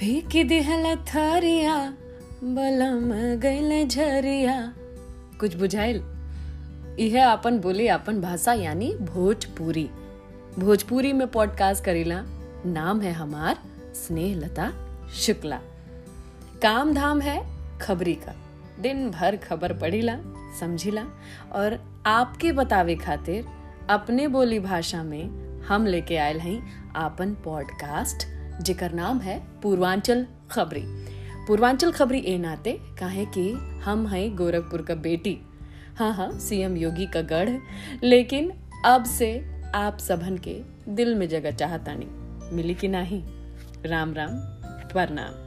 फेंक दिहल थरिया, बलम गइल झरिया। कुछ बुझाइल? यह अपन बोली अपन भाषा यानी भोजपुरी। भोजपुरी में पॉडकास्ट करीला। नाम है हमार स्नेह लता शुक्ला। काम धाम है खबरी का। दिन भर खबर पढ़ीला, समझिला और आपके बतावे खातिर अपने बोली भाषा में हम लेके आयल हैं आपन पॉडकास्ट जिकर नाम है पूर्वांचल खबरी। पूर्वांचल खबरी ए नाते कहे कि हम हैं गोरखपुर का बेटी। हाँ हाँ सीएम योगी का गढ़, लेकिन अब से आप सभन के दिल में जगह चाहता नहीं। मिली कि नहीं? राम राम प्रणाम